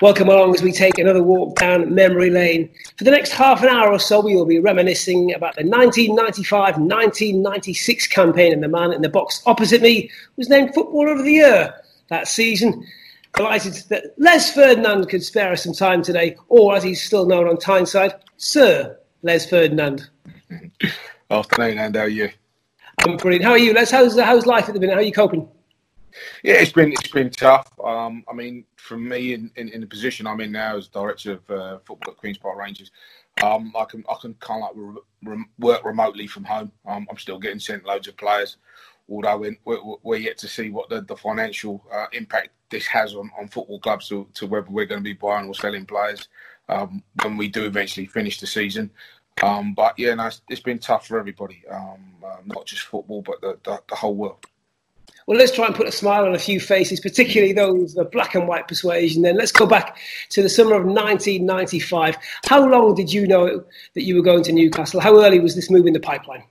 Welcome along as we take another walk down memory lane. For the next half an hour or so, we will be reminiscing about the 1995 1996 campaign, and the man in the box opposite me was named Footballer of the Year that season. Delighted that Les Ferdinand could spare us some time today, or as he's still known on Tyneside, Sir Les Ferdinand. Afternoon, and how are you? I'm brilliant. How are you, Les? How's, how's life at the minute? How are you coping? Yeah, it's been it's been tough. Um, I mean, for me, in, in, in, the position I'm in now as director of uh, football at Queens Park Rangers, um, I can I can kind of like re- re- work remotely from home. Um, I'm still getting sent loads of players, although we're, we're, we're yet to see what the, the financial uh, impact this has on, on football clubs to, to whether we're going to be buying or selling players um, when we do eventually finish the season. Um, but yeah, no, it's, it's been tough for everybody, um, uh, not just football, but the, the, the whole world. Well, let's try and put a smile on a few faces, particularly those of black and white persuasion. Then let's go back to the summer of 1995. How long did you know that you were going to Newcastle? How early was this move in the pipeline?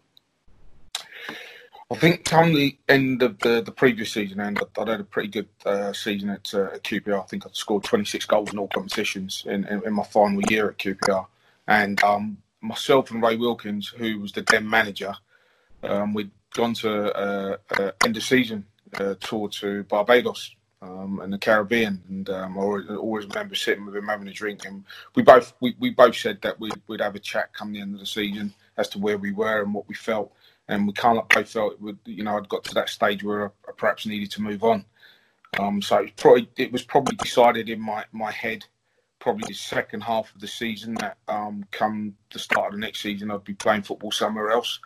I think come the end of the, the previous season, and I'd had a pretty good uh, season at, uh, QPR. I think I'd scored 26 goals in all competitions in, in, in my final year at QPR. And um, myself and Ray Wilkins, who was the then manager, um, we'd gone to uh, uh, end of season uh, tour to Barbados um, and the Caribbean, and um, I always, remember sitting with him having a drink, and we both we, we both said that we'd, we'd have a chat come the end of the season as to where we were and what we felt, and we kind of both felt would, you know I'd got to that stage where I, perhaps needed to move on. Um, so it was, probably, it was probably decided in my, my head probably the second half of the season that um, come the start of the next season I'd be playing football somewhere else.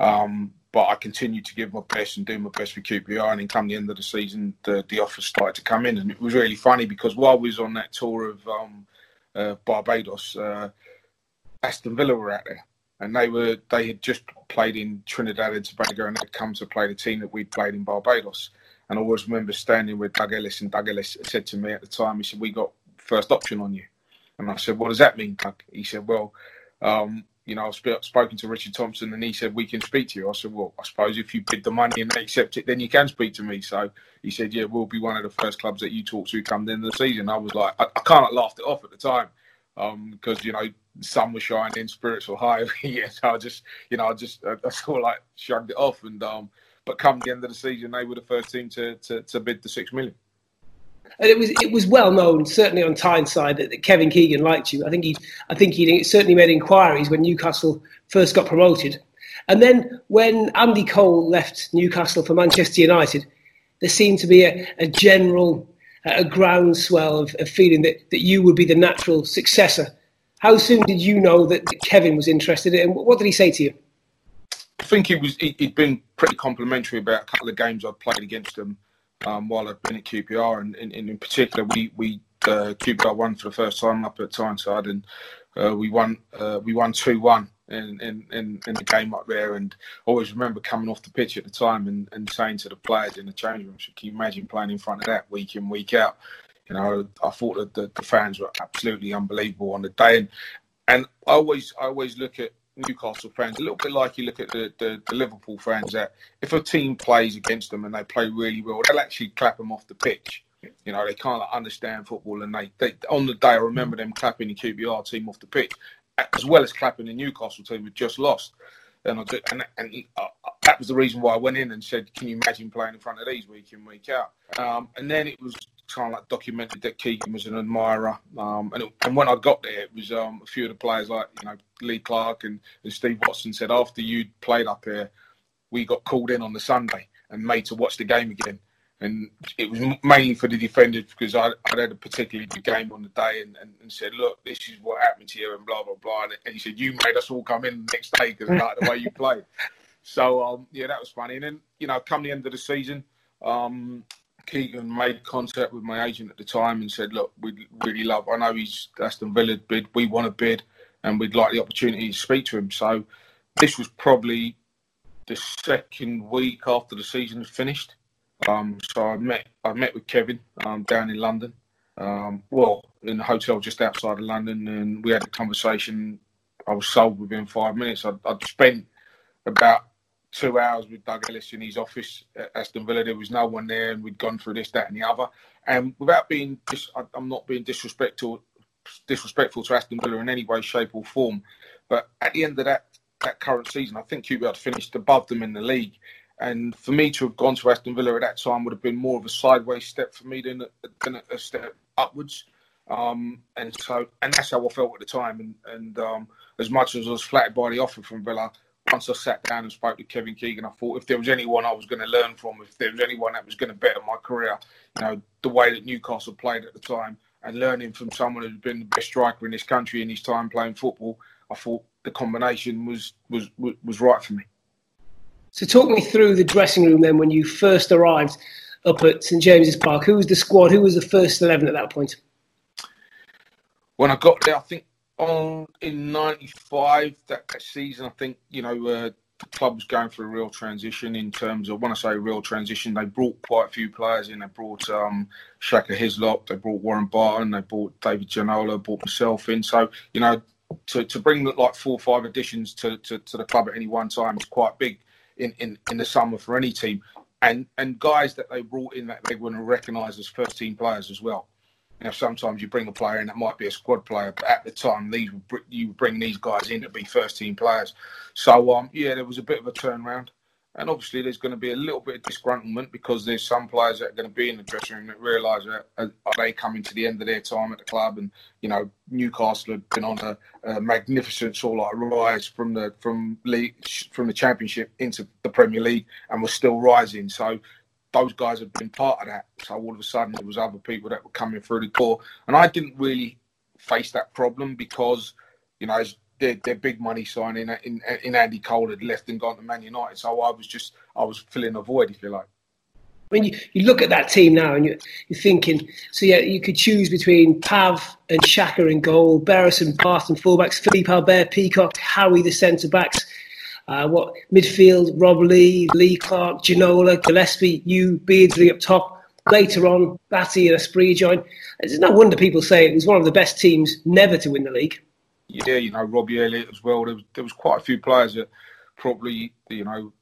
Um, but I continued to give my best and do my best for QPR. And then come the end of the season, the, the offers started to come in. And it was really funny because while we was on that tour of um, uh, Barbados, uh, Aston Villa were out there. And they were they had just played in Trinidad and Tobago and they'd come to play the team that we'd played in Barbados. And I always remember standing with Doug Ellis, and Doug Ellis said to me at the time, he said, We got first option on you. And I said, What does that mean, Doug? He said, Well, um, you know, I've sp- spoken to Richard Thompson and he said, we can speak to you. I said, well, I suppose if you bid the money and they accept it, then you can speak to me. So he said, yeah, we'll be one of the first clubs that you talk to come the end of the season. I was like, I, I kind of laughed it off at the time because, um, you know, sun was shining, spirits were high. yeah, so I just, you know, I just, I, I sort of like shrugged it off. And, um, but come the end of the season, they were the first team to, to, to bid the six million and it was it was well known, certainly on Tyneside, that, that Kevin Keegan liked you. I think he I think he certainly made inquiries when Newcastle first got promoted, and then when Andy Cole left Newcastle for Manchester United, there seemed to be a, a general a groundswell of, of feeling that, that you would be the natural successor. How soon did you know that Kevin was interested, and what did he say to you? I think he was. He'd been pretty complimentary about a couple of games I'd played against him um, while I've been at QPR, and, and in particular, we we uh, QPR won for the first time up at Tyneside, and uh, we won uh, we won two one in, in, in, in, the game up there. And always remember coming off the pitch at the time and, and saying to the players in the change room, "Can you imagine playing in front of that week in week out?" You know, I thought that the, the fans were absolutely unbelievable on the day, and and I always I always look at Newcastle fans, a little bit like you look at the, the, the, Liverpool fans, that if a team plays against them and they play really well, they'll actually clap them off the pitch. You know, they of understand football, and they, they on the day I remember them clapping the QPR team off the pitch, as well as clapping the Newcastle team who just lost. And I did, and, and uh, that was the reason why I went in and said, "Can you imagine playing in front of these week in week out?" Um, and then it was kind of like documented that Keegan was an admirer. Um, and, it, and when I got there, it was um, a few of the players like you know Lee Clark and, and Steve Watson said after you played up here, we got called in on the Sunday and made to watch the game again. And it was mainly for the defenders because I, would had a particularly good game on the day and, and, and, said, look, this is what happened to you and blah, blah, blah. And, and he said, you made us all come in the next day because like the way you played. So, um, yeah, that was funny. And then, you know, come the end of the season, um, Keegan made contact with my agent at the time and said, "Look, we'd really love. I know he's Aston Villa bid. We want to bid, and we'd like the opportunity to speak to him." So this was probably the second week after the season finished. Um, so I met I met with Kevin um, down in London. Um, well, in a hotel just outside of London, and we had a conversation. I was sold within five minutes. I'd, I'd spent about two hours with Doug Ellis in his office at Aston Villa. There was no one there, and we'd gone through this, that, and the other. And without being, I'm not being disrespectful, disrespectful to Aston Villa in any way, shape, or form. But at the end of that that current season, I think QPR had finished above them in the league. And for me to have gone to Aston Villa at that time would have been more of a sideways step for me than a, than a step upwards. Um, and so, and that's how I felt at the time. And, and um, as much as I was flattered by the offer from Villa, once I sat down and spoke to Kevin Keegan, I thought if there was anyone I was going to learn from, if there was anyone that was going to better my career, you know, the way that Newcastle played at the time, and learning from someone who's been the best striker in this country in his time playing football, I thought the combination was was was right for me. So, talk me through the dressing room then when you first arrived up at St James's Park. Who was the squad? Who was the first eleven at that point? When I got there, I think on in '95 that, season, I think you know uh, the club was going through a real transition in terms of when I say real transition, they brought quite a few players in. They brought um, Shaka Hislop, they brought Warren Barton, they brought David Ginola, brought myself in. So you know to, to bring like four or five additions to, to, to the club at any one time is quite big in, in, in the summer for any team. And and guys that they brought in that they were recognise as first team players as well. Know, sometimes you bring a player in that might be a squad player, but at the time, these you bring these guys in to be first team players. So um, yeah, there was a bit of a turnaround. And obviously, there's going to be a little bit of disgruntlement because there's some players that are going to be in the dressing room that realise that uh, are they coming to the end of their time at the club, and you know Newcastle have been on a, a magnificent sort of rise from the from league from the Championship into the Premier League, and we're still rising. So those guys have been part of that. So all of a sudden, there was other people that were coming through the door, and I didn't really face that problem because you know their, their big money signing in, in Andy Cole had left and gone to Man United. So I was just I was filling a void, if you like. When you, you look at that team now and you're, you're thinking, so yeah, you could choose between Pav and Shaka in goal, Beresford, Barton fullbacks, Philippe Albert, Peacock, Howey the centre backs. Uh, what midfield? Rob Lee, Lee Clark, Ginola, Gillespie, you, Beardsley up top. Later on, Batty and Asprey join. It's no wonder people say it was one of the best teams never to win the league yeah, you know, Robbie Elliott as well. There was, there was quite a few players that probably, you know,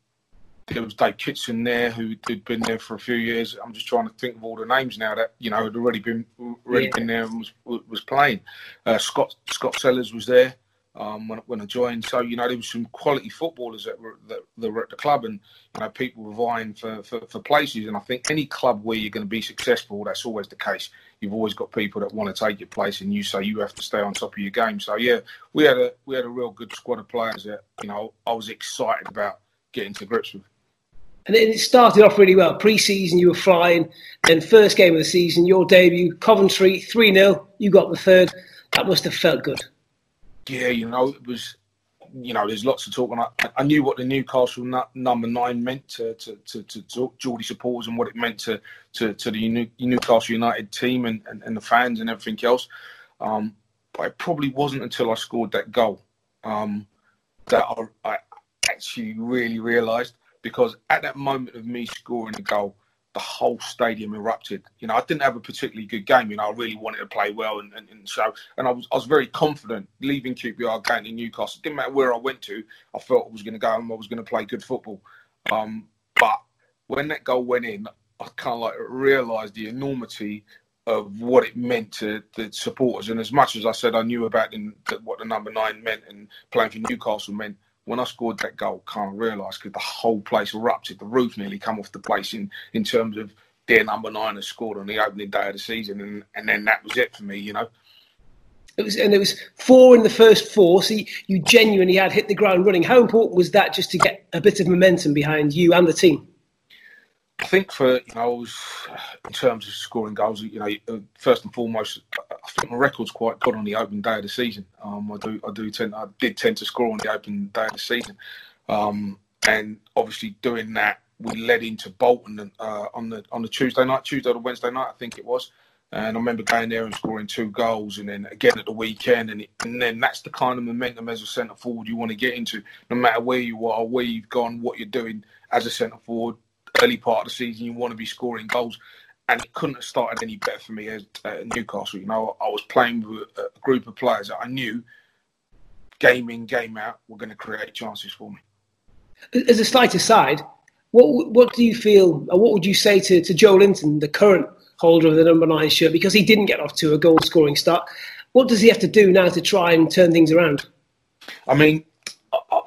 there was Dave Kitson there who had been there for a few years. I'm just trying to think of all the names now that you know had already been already yeah. been there and was was playing. Uh, Scott Scott Sellars was there um, when, when I joined. So you know there was some quality footballers that were, that, that were at the club, and you know people were vying for, for, for places. And I think any club where you're going to be successful, that's always the case. You've always got people that want to take your place, and you say you have to stay on top of your game. So yeah, we had a we had a real good squad of players that you know I was excited about getting to grips with. And it started off really well. Pre-season, you were flying. Then first game of the season, your debut, Coventry, 3-0. You got the third. That must have felt good yeah, you know, it was, you know, there's lots of talk. And I, I knew what the Newcastle number nine meant to to, to, to Geordie supporters and what it meant to to, to the Newcastle United team and, and, and the fans and everything else. Um, but it probably wasn't until I scored that goal um, that I, I actually really realised because at that moment of me scoring the goal, the whole stadium erupted. You know, I didn't have a particularly good game. You know, I really wanted to play well, and, and, and so and I was I was very confident leaving QPR going to Newcastle. It didn't matter where I went to, I felt I was going to go and I was going to play good football. Um, but when that goal went in, I kind of like realised the enormity of what it meant to the supporters. And as much as I said I knew about in, what the number nine meant and playing for Newcastle meant, when I scored that goal, can't realise because the whole place erupted. The roof nearly come off the place in, in terms of their number nine has scored on the opening day of the season, and, and then that was it for me, you know. It was, and there was four in the first four, so you, you genuinely had hit the ground running. How important was that just to get a bit of momentum behind you and the team? I think for you know, was, in terms of scoring goals, you know, first and foremost, I think my record's quite good on the open day of the season. Um, I do, I do tend, I did tend to score on the open day of the season, um, and obviously doing that, we led into Bolton uh, on the on the Tuesday night, Tuesday or Wednesday night, I think it was. And I remember going there and scoring two goals, and then again at the weekend, and, it, and then that's the kind of momentum as a centre forward you want to get into, no matter where you are, where you've gone, what you're doing as a centre forward early part of the season, you want to be scoring goals. And it couldn't have started any better for me at, uh, Newcastle. You know, I was playing with a group of players that I knew game in, game out were going to create chances for me. As a slight aside, what what do you feel, or what would you say to, to Joelinton, the current holder of the number nine shirt, because he didn't get off to a goal scoring start? What does he have to do now to try and turn things around? I mean,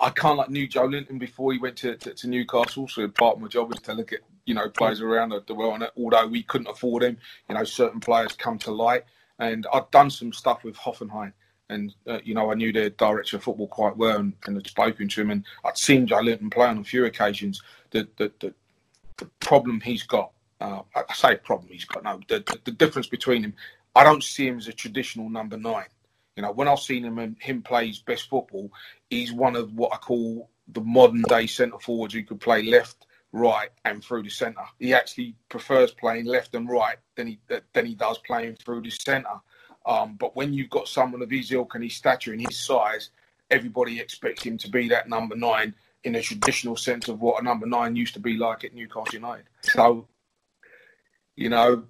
I, I can't like knew Joelinton before he went to, to, to, Newcastle, so part of my job was to look at you know players around the world. And although we couldn't afford him, you know certain players come to light, and I've done some stuff with Hoffenheim and uh, you know I knew the director of football quite well and, and had spoken to him and I'd seen Joelinton play on a few occasions. The the, the, the problem he's got, uh, I say problem he's got. No, the, the, the difference between him, I don't see him as a traditional number nine. You know, when I've seen him and him play his best football, he's one of what I call the modern day centre forwards who could play left, right, and through the centre. He actually prefers playing left and right than he than he does playing through the centre. Um, but when you've got someone of his ilk and his stature and his size, everybody expects him to be that number nine in a traditional sense of what a number nine used to be like at Newcastle United. So, you know,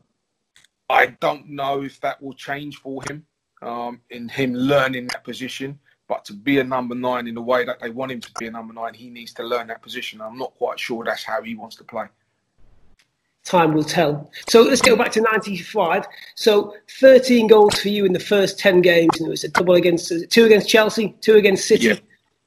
I don't know if that will change for him um, in him learning that position. But to be a number nine in the way that they want him to be a number nine, he needs to learn that position. I'm not quite sure that's how he wants to play time will tell. So let's go back to 95. So 13 goals for you in the first 10 games, and it was a double against two against Chelsea, two against City, yeah,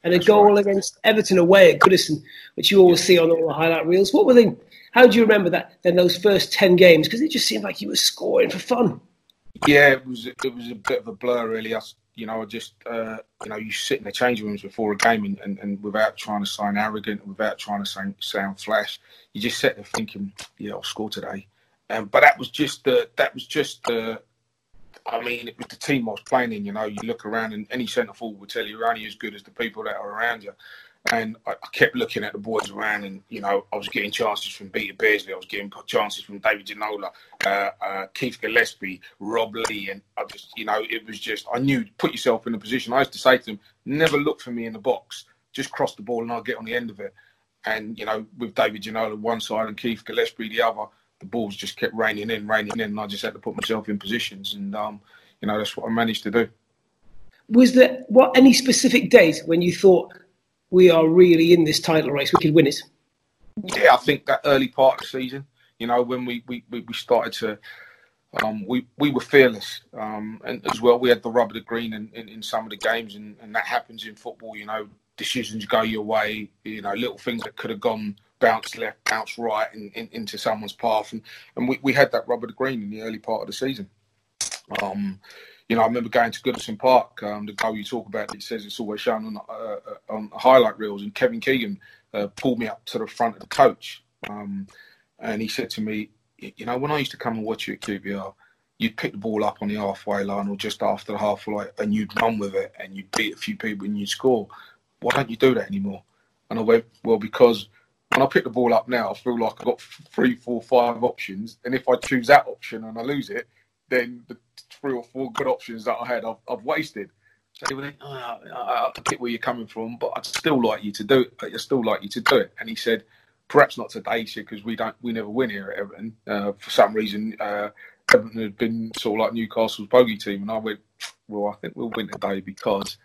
and a goal right. against Everton away at Goodison, which you always yeah. see on all the highlight reels. What were they? How do you remember that? Then those first 10 games, because it just seemed like you were scoring for fun. Yeah, it was. It was a bit of a blur, really. I you know, I just uh, you know, you sit in the changing rooms before a game and, and, and without trying to sound arrogant, without trying to sound, sound flash, you just sit there thinking, yeah, I'll score today. Um, but that was just the that was just the. I mean, it was the team I was playing in. You know, you look around and any centre forward will tell you you're only as good as the people that are around you. And I, I, kept looking at the boys around, and you know, I was getting chances from Peter Beardsley, I was getting chances from David Ginola, uh, uh, Keith Gillespie, Rob Lee, and I just, you know, it was just I knew put yourself in a position. I used to say to them, never look for me in the box, just cross the ball and I'll get on the end of it. And you know, with David Ginola one side and Keith Gillespie the other, the balls just kept raining in, raining in, and I just had to put myself in positions, and um, you know, that's what I managed to do. Was there what any specific date when you thought? We are really in this title race. We could win it. Yeah, I think that early part of the season, you know, when we we, we started to, um, we we were fearless, um, and as well we had the rubber the green in, in, in some of the games, and, and that happens in football. You know, decisions go your way. You know, little things that could have gone bounce left, bounce right, and in, into someone's path, and and we, we had that rubber the green in the early part of the season. Um, you know, I remember going to Goodison Park. Um, the goal you talk about, it says it's always shown on uh, uh, on highlight reels. And Kevin Keegan uh, pulled me up to the front of the coach, um, and he said to me, "You know, when I used to come and watch you at QPR, you'd pick the ball up on the halfway line or just after the halfway, and you'd run with it, and you'd beat a few people and you'd score. Why don't you do that anymore?" And I went, "Well, because." When I pick the ball up now, I feel like I've got three, four, five options, and if I choose that option and I lose it, then the three or four good options that I had, I've, I've wasted. So they were oh, I, I get where you're coming from, but I'd still like you to do it. I'd still like you to do it. And he said, perhaps not today, sir, because we don't, we never win here at Everton. Uh, for some reason, uh, Everton had been sort of like Newcastle's bogey team, and I went, well, I think we'll win today because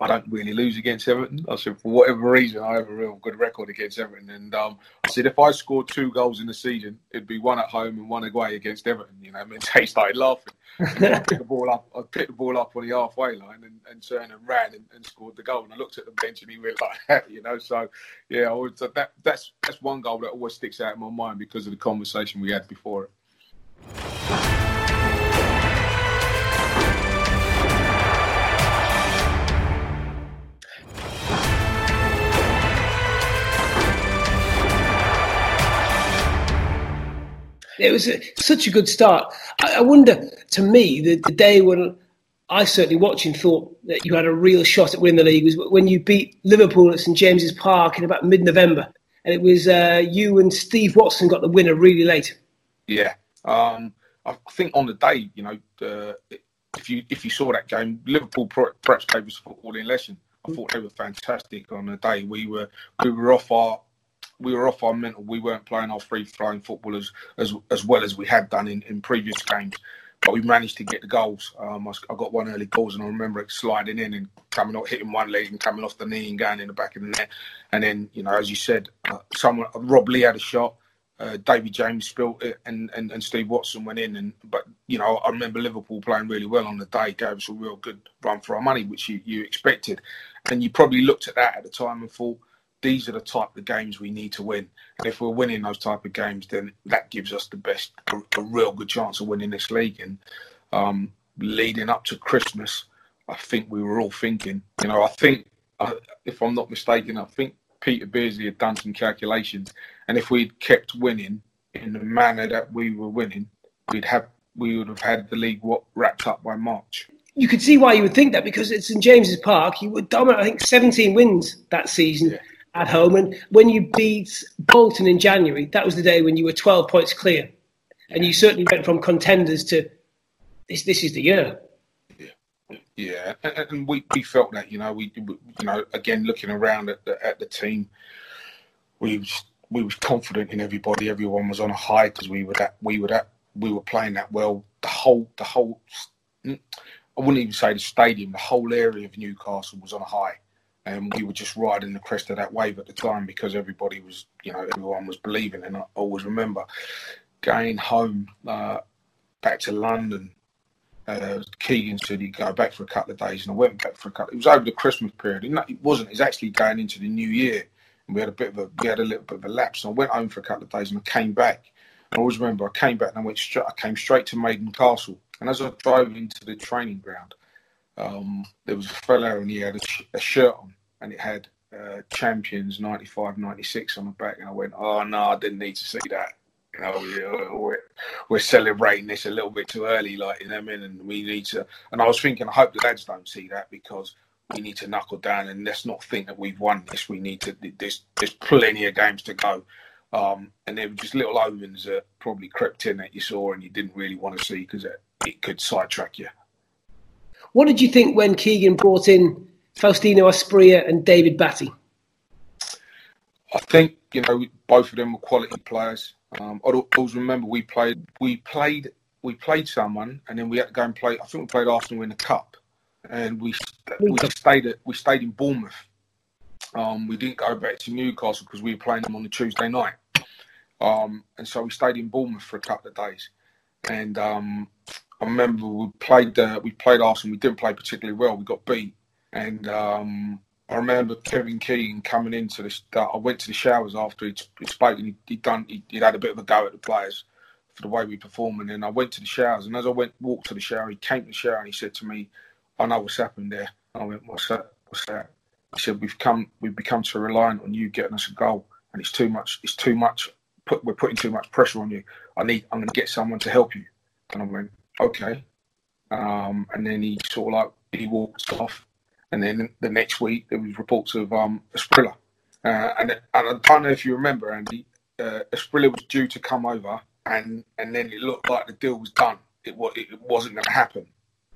I don't really lose against Everton. I said, for whatever reason, I have a real good record against Everton. And um, I said, if I scored two goals in the season, it'd be one at home and one away against Everton. You know, I mean, they started laughing. I picked the ball up. I picked the ball up on the halfway line and, and turned and ran and, and, scored the goal. And I looked at the bench and he went like that, you know. So yeah, I that that's that's one goal that always sticks out in my mind because of the conversation we had before it. It was a, such a good start. I, I wonder, to me, the, the day when I certainly watching thought that you had a real shot at winning the league was when you beat Liverpool at St James's Park in about mid-November, and it was uh, you and Steve Watson got the winner really late. Yeah, um, I think on the day, you know, uh, if you if you saw that game, Liverpool perhaps gave us a footballing lesson. I thought they were fantastic on the day. We were we were off our we were off our mental. We weren't playing our free flowing football as, as as well as we had done in, in previous games. but we managed to get the goals. Um, I, I, got one early goals, and I remember it sliding in and coming off, hitting one leg and coming off the knee and going in the back of the net. And then, you know, as you said, uh, someone Rob Lee had a shot. Uh, David James spilt it, and, and, and Steve Watson went in. And but you know, I remember Liverpool playing really well on the day, gave us a real good run for our money, which you, you expected. And you probably looked at that at the time and thought, these are the type of games we need to win. And if we're winning those type of games, then that gives us the best, a, a real good chance of winning this league. And um, leading up to Christmas, I think we were all thinking, you know, I think, uh, if I'm not mistaken, I think Peter Beardsley had done some calculations, and if we'd kept winning in the manner that we were winning, we'd have we would have had the league what wrapped up by March. You could see why you would think that because it's in James's Park. You were dominant. I think 17 wins that season. Yeah at home. And when you beat Bolton in January, that was the day when you were 12 points clear. And you certainly went from contenders to this, this is the year. Yeah, yeah. And, we, we felt that, you know, we, you know, again, looking around at the, at the team, we was, we was confident in everybody. Everyone was on a high because we were that, we were that, we were playing that well. The whole, the whole, I wouldn't even say the stadium, the whole area of Newcastle was on a high and we were just riding the crest of that wave at the time because everybody was, you know, everyone was believing. And I always remember going home uh, back to London. Uh, Keegan said he'd go back for a couple of days, and I went back for a couple. It was over the Christmas period. It wasn't. It was actually going into the New Year, and we had a bit of a we had a little bit of a lapse. And I went home for a couple of days, and I came back. I always remember I came back and I went straight. I came straight to Maiden Castle, and as I drove into the training ground, um, there was a fellow and he had a, sh- a shirt on and it had uh, Champions 95, 96 on the back. And I went, oh, no, I didn't need to see that. You know, we're, we're celebrating this a little bit too early, like, you know I mean? And we need to, and I was thinking, I hope the lads don't see that because we need to knuckle down and let's not think that we've won this. We need to, there's, there's plenty of games to go. Um, and there were just little omens that probably crept in that you saw and you didn't really want to see because it, it could sidetrack you. What did you think when Keegan brought in Faustino Asprilla and David Batty? I think you know both of them were quality players. Um, I always remember we played we played we played someone and then we had to go and play. I think we played Arsenal in the cup, and we we stayed at we stayed in Bournemouth. Um, we didn't go back to Newcastle because we were playing them on the Tuesday night, um, and so we stayed in Bournemouth for a couple of days. And um, I remember we played uh, we played Arsenal. We didn't play particularly well. We got beat, and um, I remember Kevin Keegan coming into this. I went to the showers after he'd, spoken. He'd, he'd done. He'd, he'd, had a bit of a go at the players for the way we perform. And then I went to the showers. And as I went walked to the shower, he came to the shower and he said to me, "I know what's happened there." I went, "What's that? What's that?" He said, "We've come. We've become too reliant on you getting us a goal, and it's too much. It's too much. Put, we're putting too much pressure on you. I need. I'm going to get someone to help you." And I went, "Okay." Um, and then he sort of like he walked off and then the next week there was reports of um, Asprilla. Uh, and, and I don't know if you remember, Andy, uh, Asprilla was due to come over, and, and then it looked like the deal was done. It, was, it wasn't going to happen.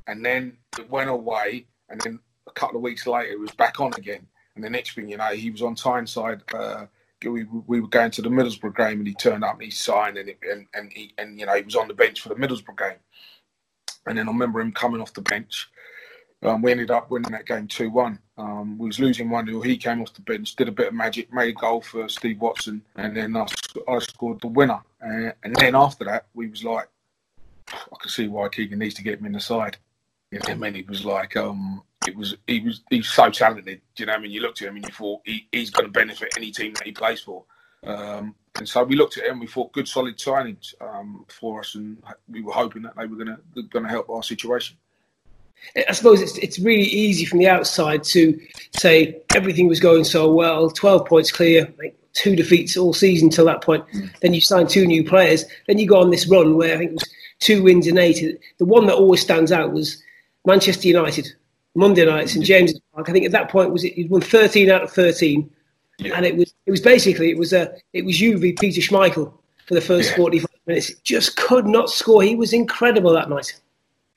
And then it went away, and then a couple of weeks later it was back on again. And the next thing you know, he was on Tyneside. Uh, we, we were going to the Middlesbrough game, and he turned up and he signed, and, it, and and he and you know he was on the bench for the Middlesbrough game. And then I remember him coming off the bench, um, we ended up winning that game 2 1. Um, we was losing 1 0. He came off the bench, did a bit of magic, made a goal for Steve Watson, and then I, I scored the winner. Uh, and then after that, we was like, I can see why Keegan needs to get him in the side. You know, I mean, it was like, um, it was he was he's so talented. Do you know what I mean? You looked at him and you thought he, he's going to benefit any team that he plays for. Um, and so we looked at him. We thought good, solid signings um, for us, and we were hoping that they were going to going to help our situation. I suppose it's it's really easy from the outside to say everything was going so well, twelve points clear, like two defeats all season till that point. Mm. Then you sign two new players. Then you go on this run where I think it was two wins in eight. The one that always stands out was Manchester United Monday nights in James's Park. I think at that point was it, he'd won thirteen out of thirteen, yeah. and it was it was basically it was a it was you v Peter Schmeichel for the first yeah. forty five minutes. Just could not score. He was incredible that night.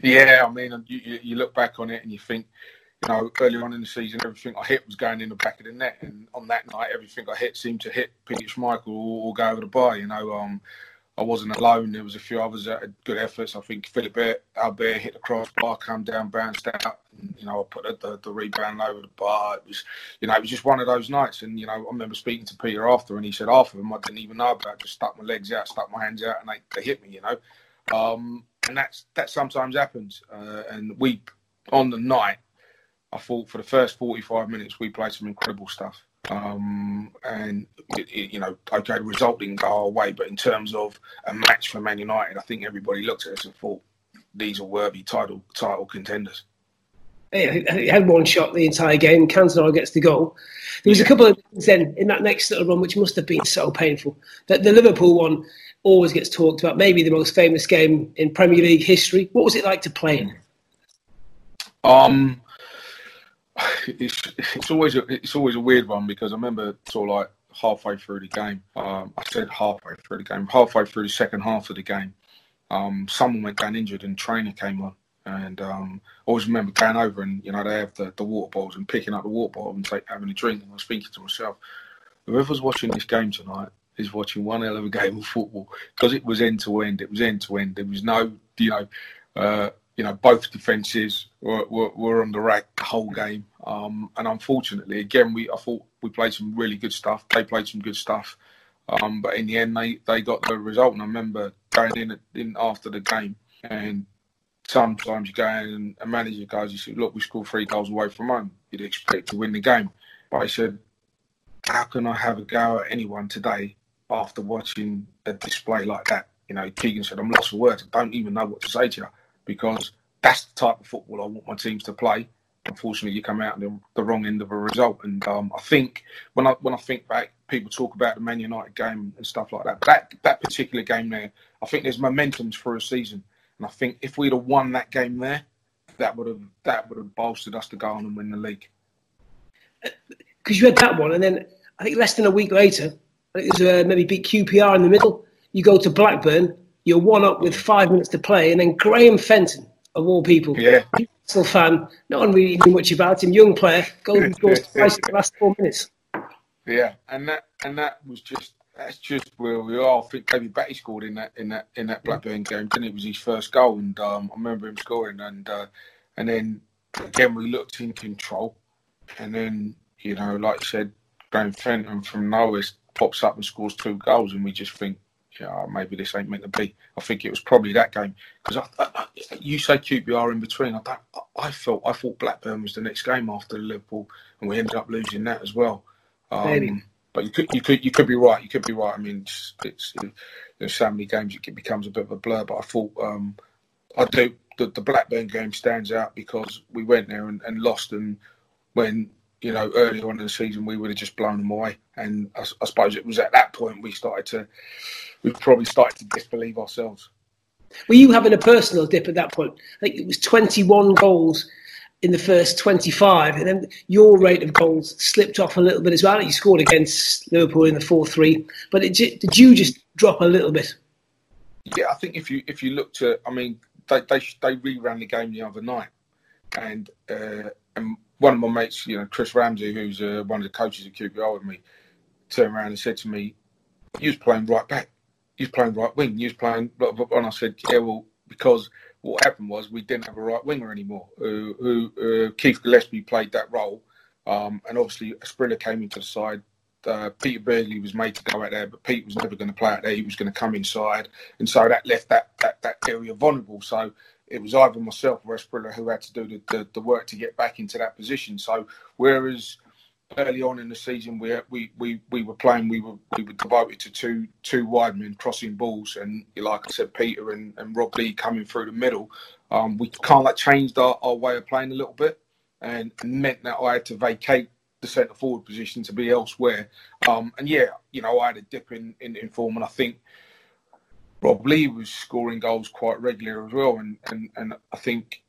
Yeah, I mean, you, you look back on it and you think, you know, earlier on in the season, everything I hit was going in the back of the net, and on that night, everything I hit seemed to hit Peter Schmeichel or, or go over the bar. You know, um, I wasn't alone. There was a few others that had good efforts. I think Philippe Albert hit the crossbar, come down, bounced out. And, you know, I put the, the, the, rebound over the bar. It was, you know, it was just one of those nights. And you know, I remember speaking to Peter after, and he said half of them I didn't even know about. I just stuck my legs out, stuck my hands out, and they, they hit me. You know, um, and that's that sometimes happens. Uh, and we on the night, I thought for the first forty five minutes we played some incredible stuff. Um, and it, it, you know, okay, the result didn't go our way, but in terms of a match for Man United, I think everybody looked at us and thought these are worthy title title contenders. He had one shot the entire game. Cantona gets the goal. There was a couple of things then in that next little run which must have been so painful. That the Liverpool one always gets talked about, maybe the most famous game in Premier League history. What was it like to play in? Um, it's it's always a, it's always a weird one because I remember sort of like halfway through the game. Um, I said halfway through the game, halfway through the second half of the game. Um, someone went down injured and trainer came on. And um, I always remember going over and you know they have the, the water bottles and picking up the water bottle and take, having a drink. And I was thinking to myself, whoever's watching this game tonight is watching one hell of a game of football because it was end to end. It was end to end. There was no you know uh, you know, both defences were, were, were, on the rack the whole game. Um, and unfortunately, again, we I thought we played some really good stuff. They played some good stuff. Um, but in the end, they, they got the result. And I remember going in, in after the game, and sometimes you go in and a manager goes, you say, look, we scored three goals away from home. You'd expect to win the game. But I said, how can I have a go at anyone today after watching a display like that? You know, Keegan said, I'm lost for words. I don't even know what to say to you because that's the type of football I want my teams to play. Unfortunately, you come out on the, the wrong end of a result, and um, I think when I when I think back, people talk about the Man United game and stuff like that. That that particular game there, I think there's momentum for a season, and I think if we'd have won that game there, that would have that would have bolstered us to go on and win the league. Because you had that one, and then I think less than a week later, it was uh, maybe beat QPR in the middle. You go to Blackburn, you're one up with five minutes to play, and then Graham Fenton, of all people, yeah, Arsenal fan, no one really knew much about him, young player, goes and scores twice in the last four minutes. Yeah, and that and that was just that's just where we are. I think David Batty scored in that in that in that Blackburn game, didn't it? it was his first goal, and um, I remember him scoring, and uh, and then again we looked in control, and then you know, like I said, Graham Fenton from nowhere pops up and scores two goals, and we just think yeah, maybe this ain't meant to be. I think it was probably that game because you say QPR in between. I don't. I felt I thought Blackburn was the next game after Liverpool, and we ended up losing that as well. Um, but you could you could you could be right. You could be right. I mean, it's, so many games it becomes a bit of a blur. But I thought um, I do the, the Blackburn game stands out because we went there and, and lost, and when you know, earlier on in the season, we would have just blown them away. And I, I, suppose it was at that point we started to, we probably started to disbelieve ourselves. Were you having a personal dip at that point? I think it was 21 goals in the first 25, and then your rate of goals slipped off a little bit as well. You scored against Liverpool in the 4 3, but it, did you just drop a little bit? Yeah, I think if you if you looked at, I mean, they they, they reran the game the other night, and uh, and one of my mates, you know, Chris Ramsey, who's uh, one of the coaches at QPR with me, turned around and said to me, "You was playing right back. You was playing right wing. You was playing." And I said, "Yeah, well, because what happened was we didn't have a right winger anymore. Uh, who uh, Keith Gillespie played that role, um, and obviously Asprilla came into the side. Uh, Peter Beardsley was made to go out there, but Pete was never going to play out there. He was going to come inside, and so that left that, that, that area vulnerable. So it was either myself or Asprilla who had to do the, the, the, work to get back into that position. So whereas early on in the season we we, we, we were playing, we were we were devoted to two two wide men crossing balls, and like I said, Peter and, and Rob Lee coming through the middle. Um, we kind of like changed our, our way of playing a little bit, and meant that I had to vacate the centre forward position to be elsewhere. Um, and yeah, you know, I had a dip in, in, in form, and I think Rob Lee was scoring goals quite regularly as well, and, and, and I think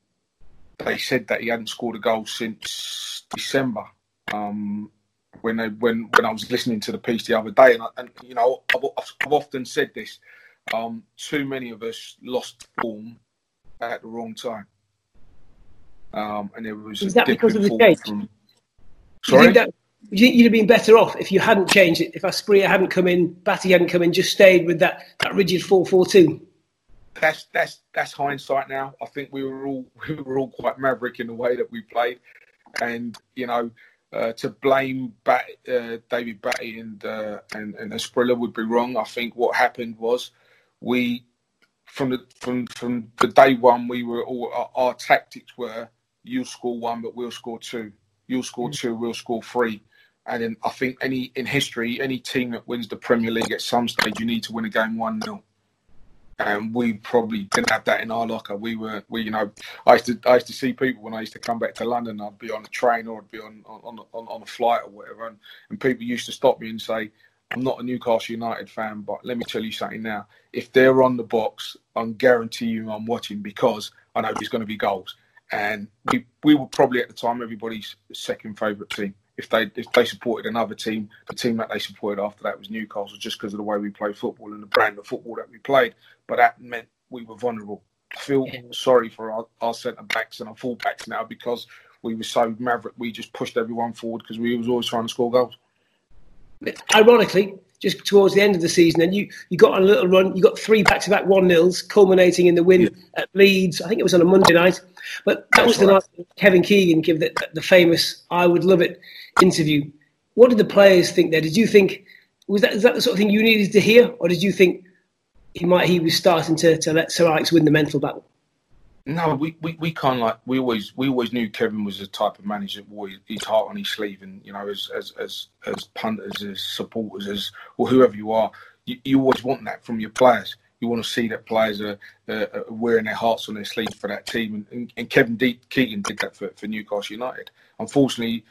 they said that he hadn't scored a goal since December. Um, when they, when when I was listening to the piece the other day, and, I, and you know I've, I've, often said this: um, too many of us lost form at the wrong time, um, and there was is that because of the change? From... Sorry, you you'd have been better off if you hadn't changed it? If Asprilla hadn't come in, Batty hadn't come in, just stayed with that, that rigid four four two? That's that's that's hindsight now. I think we were all we were all quite maverick in the way that we played, and you know uh, to blame Bat, uh, David Batty and, uh, and and Asprilla would be wrong. I think what happened was we from the from from the day one we were all our, our tactics were you score one but we'll score two. You'll score two, we'll score three. And then I think any in history, any team that wins the Premier League at some stage, you need to win a game one 0 and we probably didn't have that in our locker. We were, we you know, I used to I used to see people when I used to come back to London. I'd be on a train or I'd be on on on, on a flight or whatever, and, and people used to stop me and say, "I'm not a Newcastle United fan, but let me tell you something now. If they're on the box, I'm guarantee you I'm watching because I know there's going to be goals." And we we were probably at the time everybody's second favourite team if they if they supported another team, the team that they supported after that was Newcastle, just because of the way we played football and the brand of football that we played. But that meant we were vulnerable. I feel yeah. sorry for our, our centre backs and our full backs now because we were so maverick. We just pushed everyone forward because we was always trying to score goals. Ironically, just towards the end of the season, and you, you got a little run. You got three back to back one nils, culminating in the win yeah. at Leeds. I think it was on a Monday night, but that That's was the right. night Kevin Keegan gave the, the famous "I would love it" interview. What did the players think there? Did you think was that is that the sort of thing you needed to hear, or did you think he might he was starting to, to let Sir Alex win the mental battle? No, we, we, we of like we always we always knew Kevin was the type of manager that wore his heart on his sleeve, and you know, as as as, as punters, as supporters, as or whoever you are, you, you always want that from your players. You want to see that players are, uh, are wearing their hearts on their sleeve for that team, and, and, and Kevin D- Keegan did that for, for Newcastle United. Unfortunately,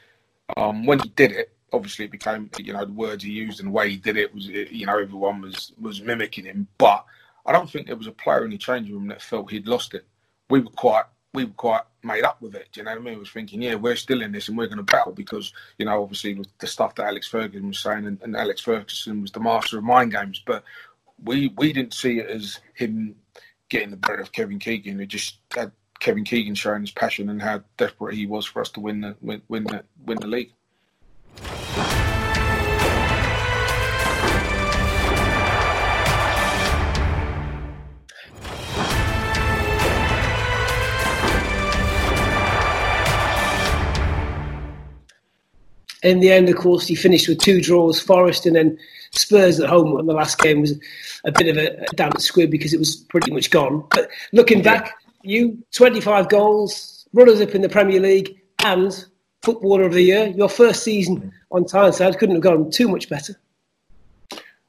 um, when he did it, obviously it became you know the words he used and the way he did it was you know everyone was was mimicking him. But I don't think there was a player in the changing room that felt he'd lost it. We were quite we were quite made up with it. Do you know what I mean? We was thinking, yeah, we're still in this and we're going to battle because you know obviously with the stuff that Alex Ferguson was saying and, and Alex Ferguson was the master of mind games, but we we didn't see it as him getting the better of Kevin Keegan. It just had Kevin Keegan showing his passion and how desperate he was for us to win the win, win the win the league. In the end, of course, he finished with two draws, Forest and then Spurs at home. And the last game was a bit of a, a damp squib because it was pretty much gone. But looking back, you 25 goals, runners up in the Premier League, and footballer of the year. Your first season on Tyneside couldn't have gone too much better.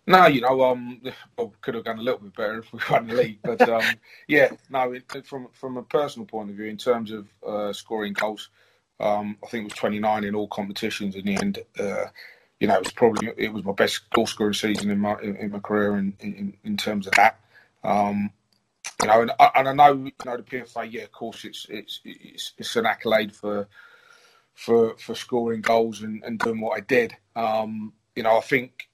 No, you know, um, well, could have gone a little bit better if we won the league, but um, yeah, no. It, from from a personal point of view, in terms of uh, scoring goals, um, I think it was 29 in all competitions in the end. Uh, you know, it was probably it was my best goal scoring season in my in, my career in, in, in terms of that. Um, you know, and, and I know, you know, the PFA, yeah, of course, it's it's it's, it's an accolade for for for scoring goals and, and doing what I did. Um, you know, I think,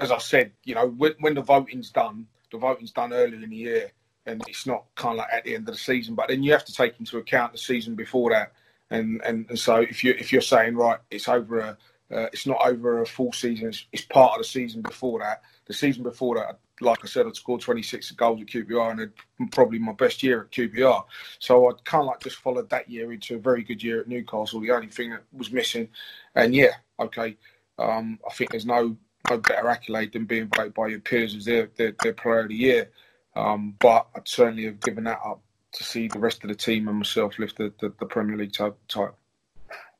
as I said, you know, when, when the voting's done, the voting's done earlier in the year, and it's not kind of like at the end of the season. But then you have to take into account the season before that, and and, and so if you if you're saying right, it's over a uh, it's not over a full season. It's, it's, part of the season before that. The season before that, like I said, I'd scored 26 goals at QPR and had probably my best year at QPR. So I'd kind of like just followed that year into a very good year at Newcastle. The only thing that was missing, and yeah, okay, um, I think there's no no better accolade than being voted by your peers as their their, their player of the year. Um, but I'd certainly have given that up to see the rest of the team and myself lift the, the, the Premier League title.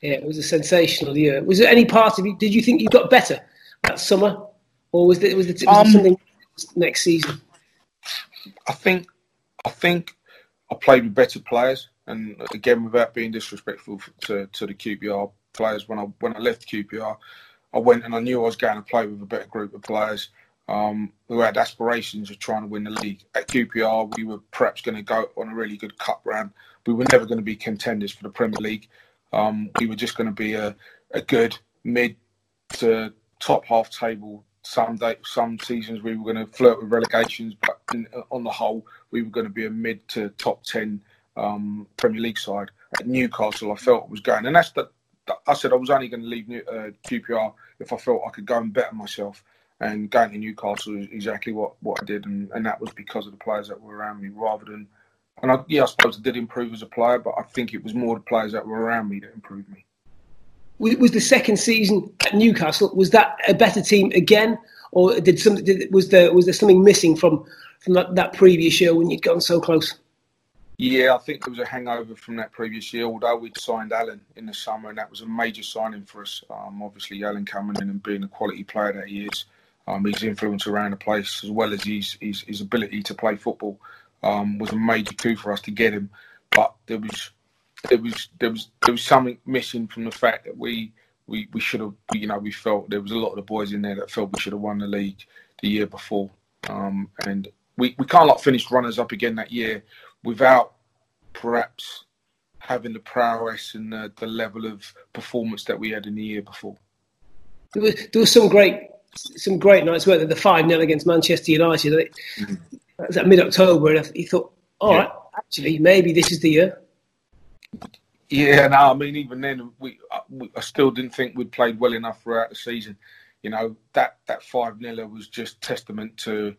Yeah, it was a sensational year. Was there any part of you? Did you think you got better that summer, or was it was, it, was um, something next season? I think I think I played with better players, and again, without being disrespectful to, to the QPR players, when I when I left QPR, I went and I knew I was going to play with a better group of players um, who had aspirations of trying to win the league. At QPR, we were perhaps going to go on a really good cup run. We were never going to be contenders for the Premier League. Um, we were just going to be a, a good mid to top half table some day, some seasons we were going to flirt with relegations, but in, on the whole, we were going to be a mid to top ten um, Premier League side. At Newcastle, I felt was going, and that's the I said I was only going to leave uh, QPR if I felt I could go and better myself. And going to Newcastle is exactly what, what I did, and, and that was because of the players that were around me rather than. And I, yeah, I suppose I did improve as a player, but I think it was more the players that were around me that improved me. Was the second season at Newcastle was that a better team again, or did some did, was there was there something missing from from that, that previous year when you'd gone so close? Yeah, I think there was a hangover from that previous year. Although we'd signed Alan in the summer, and that was a major signing for us. Um, obviously, Alan coming in and being a quality player that he is, um, his influence around the place as well as his his, his ability to play football um, was a major coup for us to get him. But there was there was there was there was something missing from the fact that we we, we should have you know we felt there was a lot of the boys in there that felt we should have won the league the year before, um, and we we can't like finish runners up again that year without perhaps having the prowess and the, the level of performance that we had in the year before. There there was some great some great nights, weren't there? The 5 0 against Manchester United. Mm-hmm. That was at mid October, and he thought, all yeah. right, actually, maybe this is the year. Yeah, no, I mean, even then, we, we, I still didn't think we'd played well enough throughout the season. You know, that that 5 0 was just testament to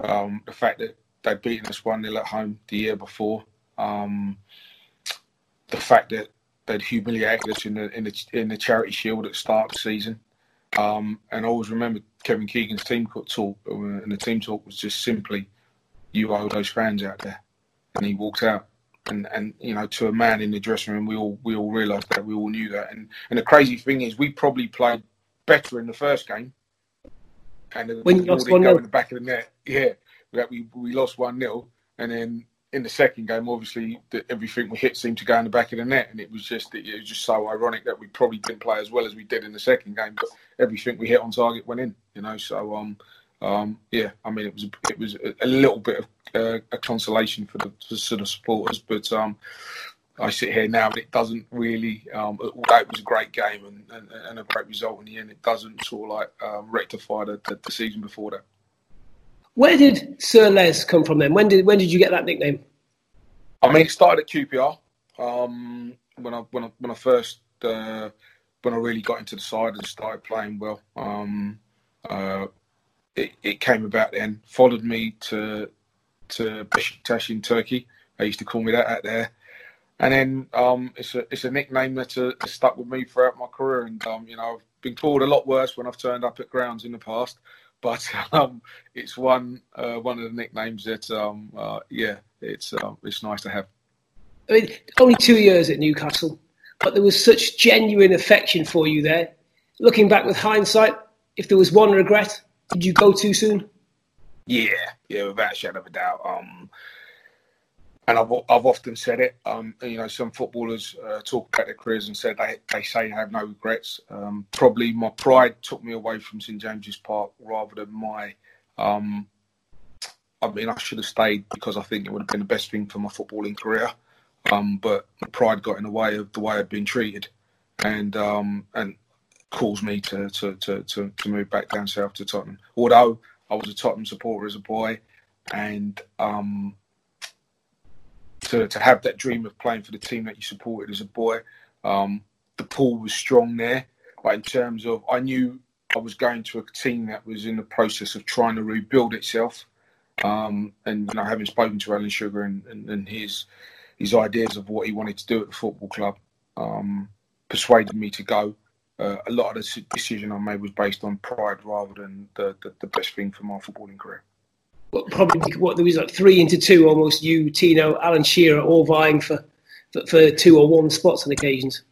um, the fact that they'd beaten us 1 0 at home the year before. Um, the fact that they'd humiliated us in the in the in the charity shield at the start of the season, um, and I always remember Kevin Keegan's team talk, uh, and the team talk was just simply, "You owe those fans out there," and he walked out. And, and you know, to a man in the dressing room, we all we all realised that we all knew that. And and the crazy thing is, we probably played better in the first game, and when you lost one go in the back of the net, yeah, we we lost one 0 and then in the second game, obviously, the, everything we hit seemed to go in the back of the net, and it was just it was just so ironic that we probably didn't play as well as we did in the second game, but everything we hit on target went in. You know, so um, um, yeah, I mean, it was it was a, little bit of uh, a consolation for the for sort of supporters, but um, I sit here now, and it doesn't really. Um, although it was a great game and, and, and, a great result in the end, it doesn't sort of like um, rectify the, the, the season before that. Where did Sir Les come from then? When did when did you get that nickname? I mean, it started at QPR um, when I when I when I first uh, when I really got into the side and started playing well. Um, uh, it, it came about then. Followed me to to Besiktas in Turkey. They used to call me that out there. And then um, it's a it's a nickname that uh, stuck with me throughout my career. And um, you know, I've been called a lot worse when I've turned up at grounds in the past but um, it's one uh, one of the nicknames that um, uh, yeah, it's uh, it's nice to have. I mean, only two years at Newcastle, but there was such genuine affection for you there. Looking back with hindsight, if there was one regret, did you go too soon? Yeah, yeah, without a shadow of a doubt. Um, and I've, I've often said it. Um, you know, some footballers uh, talk about their careers and said they, they say they have no regrets. Um, probably my pride took me away from St James's Park rather than my. Um, I mean, I should have stayed because I think it would have been the best thing for my footballing career. Um, but pride got in the way of the way I'd been treated, and um, and caused me to to, to to to move back down south to Tottenham. Although I was a Tottenham supporter as a boy, and um, to, to have that dream of playing for the team that you supported as a boy. Um, the pool was strong there, but in terms of, I knew I was going to a team that was in the process of trying to rebuild itself. Um, and you know, having spoken to Alan Sugar and, and, and, his his ideas of what he wanted to do at the football club, um, persuaded me to go. Uh, a lot of the decision I made was based on pride rather than the, the, the best thing for my footballing career probably what there was like three into two almost. You, Tino, Alan Shearer, all vying for, for, for two or one spots on occasions.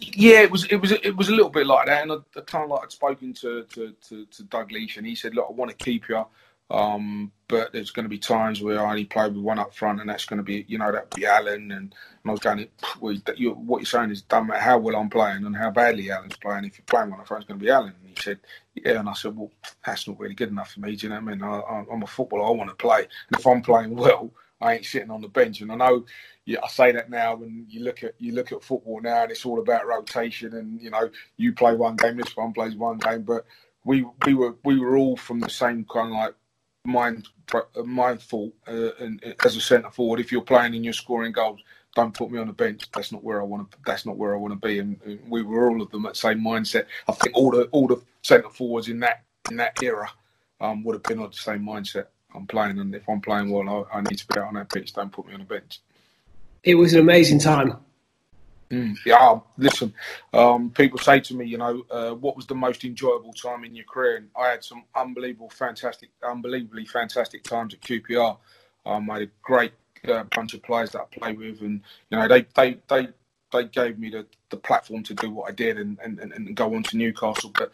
Yeah, it was it was it was a little bit like that, and I, I kind of like I'd spoken to, to, to, to Dalglish, and he said, "Look, I want to keep you, um, but there's going to be times where I only play with one up front, and that's going to be, you know, that be Alan." And, and I was going, well, you, "What you're saying is, done matter how well I'm playing and how badly Alan's playing. If you're playing one up front, it's going to be Alan." And he said, "Yeah," and I said, "Well, that's not really good enough for me. Do you know what I mean? I, I'm a footballer. I want to play, and if I'm playing well, I ain't sitting on the bench. And I know, yeah, I say that now. When you look at you look at football now, and it's all about rotation. And you know, you play one game, this one plays one game. But we we were we were all from the same kind of like mind mindful uh, and, as a centre forward. If you're playing and you're scoring goals, don't put me on the bench. That's not where I want to. That's not where I want to be. And, and, we were all of them at the same mindset. I think all the all the centre forwards in that in that era um, would have been on the same mindset. I'm playing, and if I'm playing well, I, I, need to be out on that pitch. Don't put me on the bench. It was an amazing time. Mm, yeah, listen. Um, people say to me, you know, uh, what was the most enjoyable time in your career? And I had some unbelievable, fantastic, unbelievably fantastic times at QPR. Um, I had a great uh, bunch of players that I play with, and you know, they they they they gave me the, the platform to do what I did and, and, and go on to Newcastle. But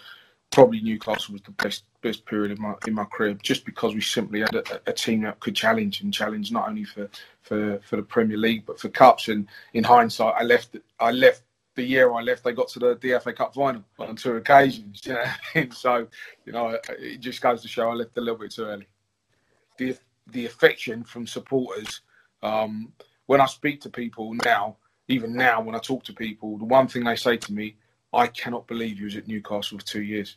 probably Newcastle was the best best period in my in my career, just because we simply had a, a, team that could challenge and challenge not only for, for, for the Premier League but for cups. And in hindsight, I left I left the year I left. They got to the DFA Cup final on two occasions. You know, and so you know it just goes to show I left a little bit too early. The the affection from supporters. Um, when I speak to people now, even now when I talk to people, the one thing they say to me I cannot believe you was at Newcastle for two years.